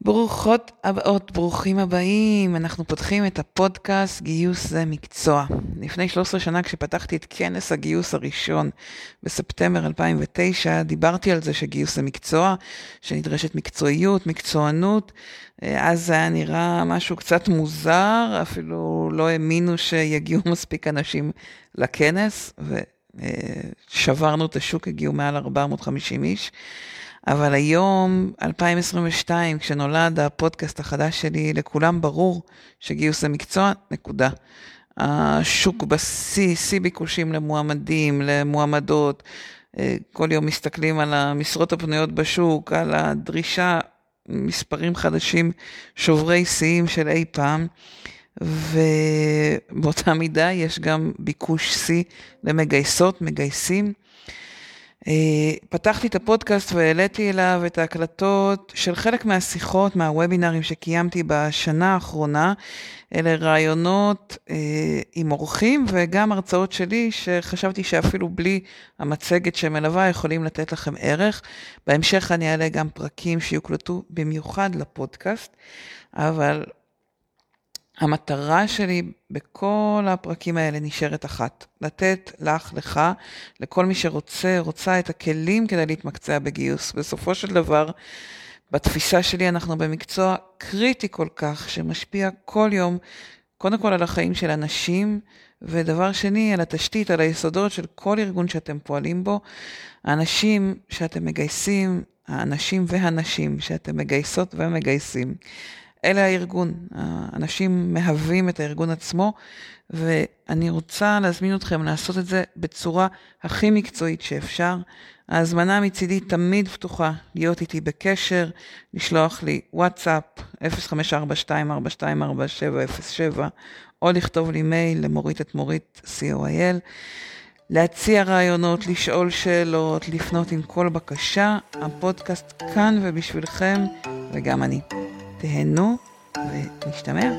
ברוכות הבאות, ברוכים הבאים. אנחנו פותחים את הפודקאסט גיוס זה מקצוע. לפני 13 שנה כשפתחתי את כנס הגיוס הראשון בספטמבר 2009, דיברתי על זה שגיוס זה מקצוע, שנדרשת מקצועיות, מקצוענות. אז זה היה נראה משהו קצת מוזר, אפילו לא האמינו שיגיעו מספיק אנשים לכנס, ושברנו את השוק, הגיעו מעל 450 איש. אבל היום, 2022, כשנולד הפודקאסט החדש שלי, לכולם ברור שגיוס זה מקצוע, נקודה. השוק בשיא, שיא ביקושים למועמדים, למועמדות. אה, כל יום מסתכלים על המשרות הפנויות בשוק, על הדרישה, מספרים חדשים, שוברי שיאים של אי פעם. ובאותה מידה יש גם ביקוש שיא למגייסות, מגייסים. אה, פתחתי את הפודקאסט והעליתי אליו את ההקלטות של חלק מהשיחות, מהוובינרים שקיימתי בשנה האחרונה. אלה רעיונות אה, עם אורחים וגם הרצאות שלי, שחשבתי שאפילו בלי המצגת שמלווה יכולים לתת לכם ערך. בהמשך אני אעלה גם פרקים שיוקלטו במיוחד לפודקאסט, אבל המטרה שלי בכל הפרקים האלה נשארת אחת, לתת לך, לך, לכל מי שרוצה, רוצה את הכלים כדי להתמקצע בגיוס. בסופו של דבר, בתפיסה שלי אנחנו במקצוע קריטי כל כך, שמשפיע כל יום, קודם כל על החיים של אנשים, ודבר שני, על התשתית, על היסודות של כל ארגון שאתם פועלים בו. האנשים שאתם מגייסים, האנשים והנשים שאתם מגייסות ומגייסים. אלה הארגון, האנשים מהווים את הארגון עצמו, ואני רוצה להזמין אתכם לעשות את זה בצורה הכי מקצועית שאפשר. ההזמנה מצידי תמיד פתוחה, להיות איתי בקשר, לשלוח לי וואטסאפ 0542424707, או לכתוב לי מייל למורית את מורית co.il, להציע רעיונות, לשאול שאלות, לפנות עם כל בקשה. הפודקאסט כאן ובשבילכם, וגם אני. תהנו ונשתמע.